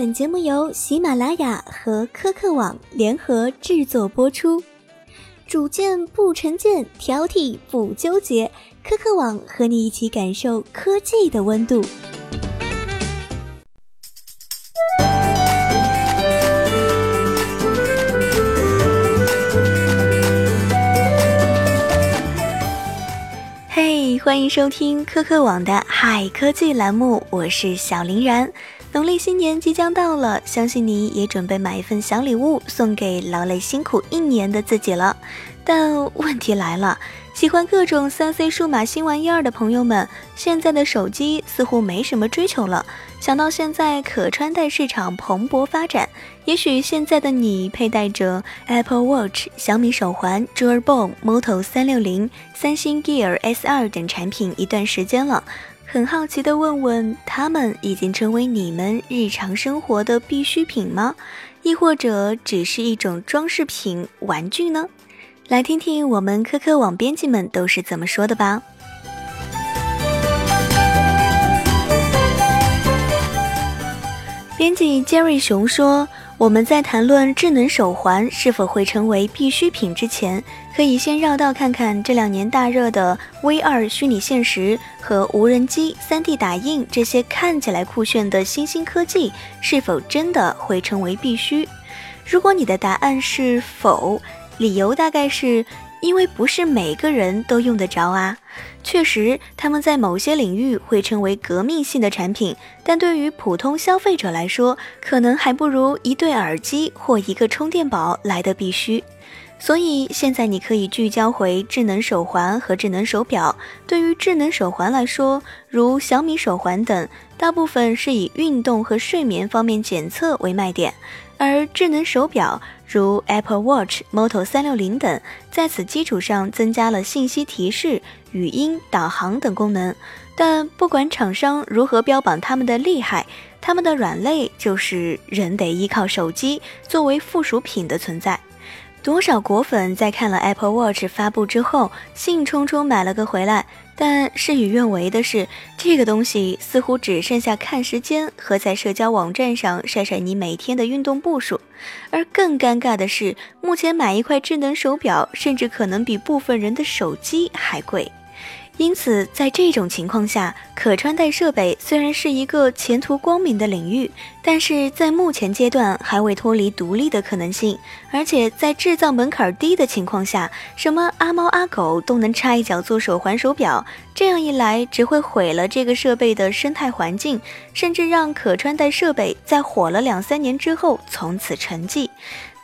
本节目由喜马拉雅和科客网联合制作播出。主见不成见，挑剔不纠结，科客网和你一起感受科技的温度。嘿，欢迎收听科客网的嗨科技栏目，我是小林然。农历新年即将到了，相信你也准备买一份小礼物送给劳累辛苦一年的自己了。但问题来了，喜欢各种三 C 数码新玩意儿的朋友们，现在的手机似乎没什么追求了。想到现在可穿戴市场蓬勃发展，也许现在的你佩戴着 Apple Watch、小米手环、Jawbone、Moto 三六零、三星 Gear S 二等产品一段时间了。很好奇的问问，他们已经成为你们日常生活的必需品吗？亦或者只是一种装饰品、玩具呢？来听听我们科科网编辑们都是怎么说的吧。编辑 Jerry 熊说。我们在谈论智能手环是否会成为必需品之前，可以先绕道看看这两年大热的 VR 虚拟现实和无人机、3D 打印这些看起来酷炫的新兴科技是否真的会成为必须。如果你的答案是否，理由大概是。因为不是每个人都用得着啊，确实，他们在某些领域会成为革命性的产品，但对于普通消费者来说，可能还不如一对耳机或一个充电宝来的必须。所以现在你可以聚焦回智能手环和智能手表。对于智能手环来说，如小米手环等，大部分是以运动和睡眠方面检测为卖点。而智能手表如 Apple Watch、Moto 三六零等，在此基础上增加了信息提示、语音导航等功能。但不管厂商如何标榜他们的厉害，他们的软肋就是人得依靠手机作为附属品的存在。多少果粉在看了 Apple Watch 发布之后，兴冲冲买了个回来。但事与愿违的是，这个东西似乎只剩下看时间和在社交网站上晒晒你每天的运动步数。而更尴尬的是，目前买一块智能手表，甚至可能比部分人的手机还贵。因此，在这种情况下，可穿戴设备虽然是一个前途光明的领域，但是在目前阶段还未脱离独立的可能性。而且在制造门槛低的情况下，什么阿猫阿狗都能插一脚做手环手表，这样一来只会毁了这个设备的生态环境，甚至让可穿戴设备在火了两三年之后从此沉寂，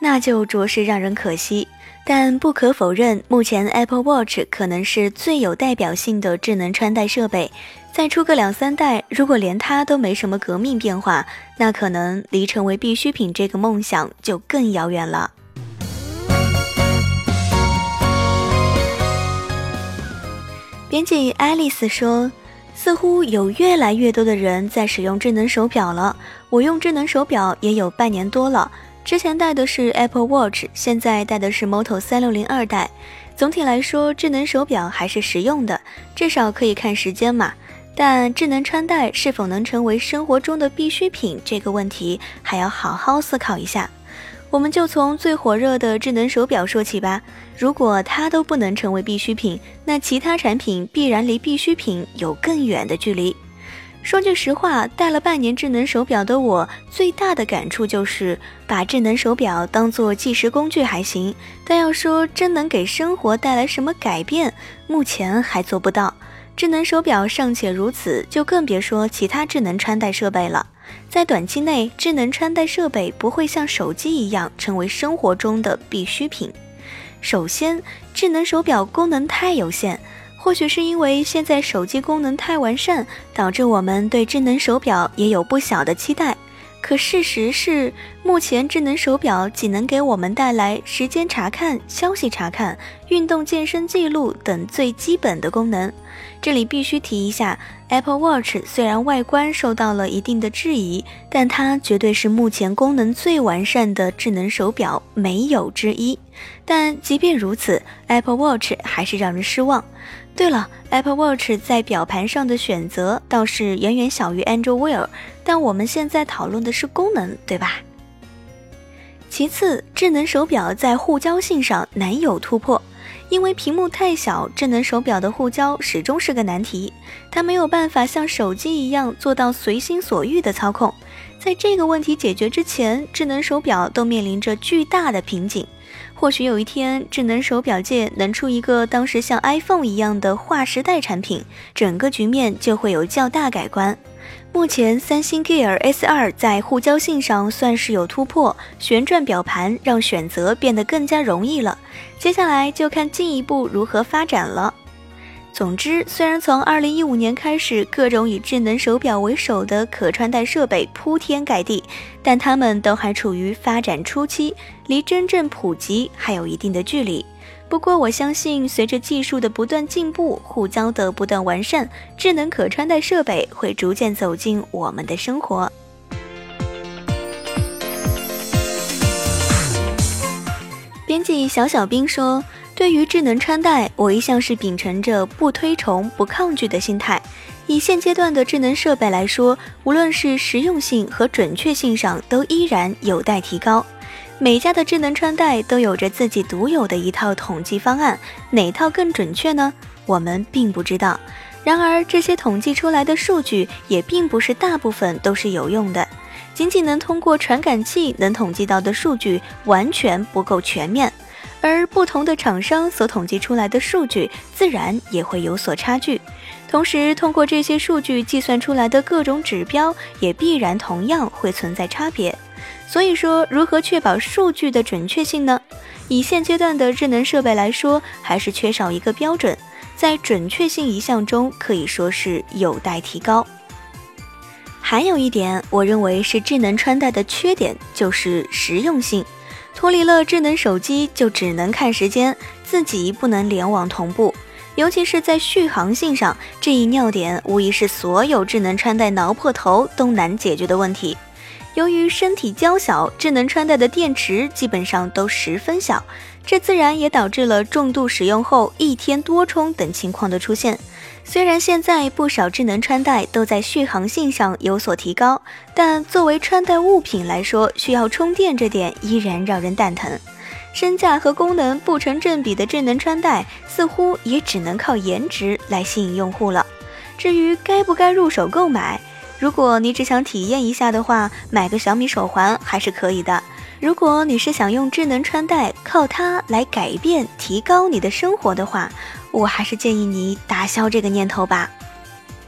那就着实让人可惜。但不可否认，目前 Apple Watch 可能是最有代表性的智能穿戴设备。再出个两三代，如果连它都没什么革命变化，那可能离成为必需品这个梦想就更遥远了。编辑爱丽丝说：“似乎有越来越多的人在使用智能手表了。我用智能手表也有半年多了。”之前戴的是 Apple Watch，现在戴的是 Moto 三六零二代。总体来说，智能手表还是实用的，至少可以看时间嘛。但智能穿戴是否能成为生活中的必需品，这个问题还要好好思考一下。我们就从最火热的智能手表说起吧。如果它都不能成为必需品，那其他产品必然离必需品有更远的距离。说句实话，戴了半年智能手表的我，最大的感触就是把智能手表当做计时工具还行，但要说真能给生活带来什么改变，目前还做不到。智能手表尚且如此，就更别说其他智能穿戴设备了。在短期内，智能穿戴设备不会像手机一样成为生活中的必需品。首先，智能手表功能太有限。或许是因为现在手机功能太完善，导致我们对智能手表也有不小的期待。可事实是，目前智能手表仅能给我们带来时间查看、消息查看、运动健身记录等最基本的功能。这里必须提一下，Apple Watch 虽然外观受到了一定的质疑，但它绝对是目前功能最完善的智能手表，没有之一。但即便如此，Apple Watch 还是让人失望。对了，Apple Watch 在表盘上的选择倒是远远小于 Android Wear，但我们现在讨论的是功能，对吧？其次，智能手表在互交性上难有突破。因为屏幕太小，智能手表的护胶始终是个难题。它没有办法像手机一样做到随心所欲的操控。在这个问题解决之前，智能手表都面临着巨大的瓶颈。或许有一天，智能手表界能出一个当时像 iPhone 一样的划时代产品，整个局面就会有较大改观。目前，三星 Gear S2 在互交性上算是有突破，旋转表盘让选择变得更加容易了。接下来就看进一步如何发展了。总之，虽然从2015年开始，各种以智能手表为首的可穿戴设备铺天盖地，但它们都还处于发展初期，离真正普及还有一定的距离。不过，我相信随着技术的不断进步，护胶的不断完善，智能可穿戴设备会逐渐走进我们的生活。编辑小小兵说：“对于智能穿戴，我一向是秉承着不推崇、不抗拒的心态。以现阶段的智能设备来说，无论是实用性和准确性上，都依然有待提高。”每家的智能穿戴都有着自己独有的一套统计方案，哪套更准确呢？我们并不知道。然而，这些统计出来的数据也并不是大部分都是有用的，仅仅能通过传感器能统计到的数据完全不够全面，而不同的厂商所统计出来的数据自然也会有所差距。同时，通过这些数据计算出来的各种指标也必然同样会存在差别。所以说，如何确保数据的准确性呢？以现阶段的智能设备来说，还是缺少一个标准，在准确性一项中可以说是有待提高。还有一点，我认为是智能穿戴的缺点，就是实用性。脱离了智能手机，就只能看时间，自己不能联网同步，尤其是在续航性上，这一尿点无疑是所有智能穿戴挠破头都难解决的问题。由于身体娇小，智能穿戴的电池基本上都十分小，这自然也导致了重度使用后一天多充等情况的出现。虽然现在不少智能穿戴都在续航性上有所提高，但作为穿戴物品来说，需要充电这点依然让人蛋疼。身价和功能不成正比的智能穿戴，似乎也只能靠颜值来吸引用户了。至于该不该入手购买？如果你只想体验一下的话，买个小米手环还是可以的。如果你是想用智能穿戴，靠它来改变、提高你的生活的话，我还是建议你打消这个念头吧。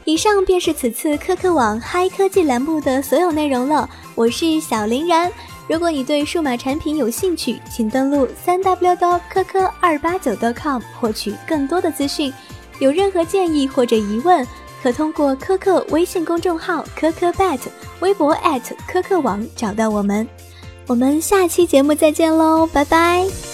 以上便是此次科科网嗨科技栏目的所有内容了。我是小林然。如果你对数码产品有兴趣，请登录三 w 的科科二八九 .com 获取更多的资讯。有任何建议或者疑问？可通过科克微信公众号科科 bet，微博科克网找到我们。我们下期节目再见喽，拜拜。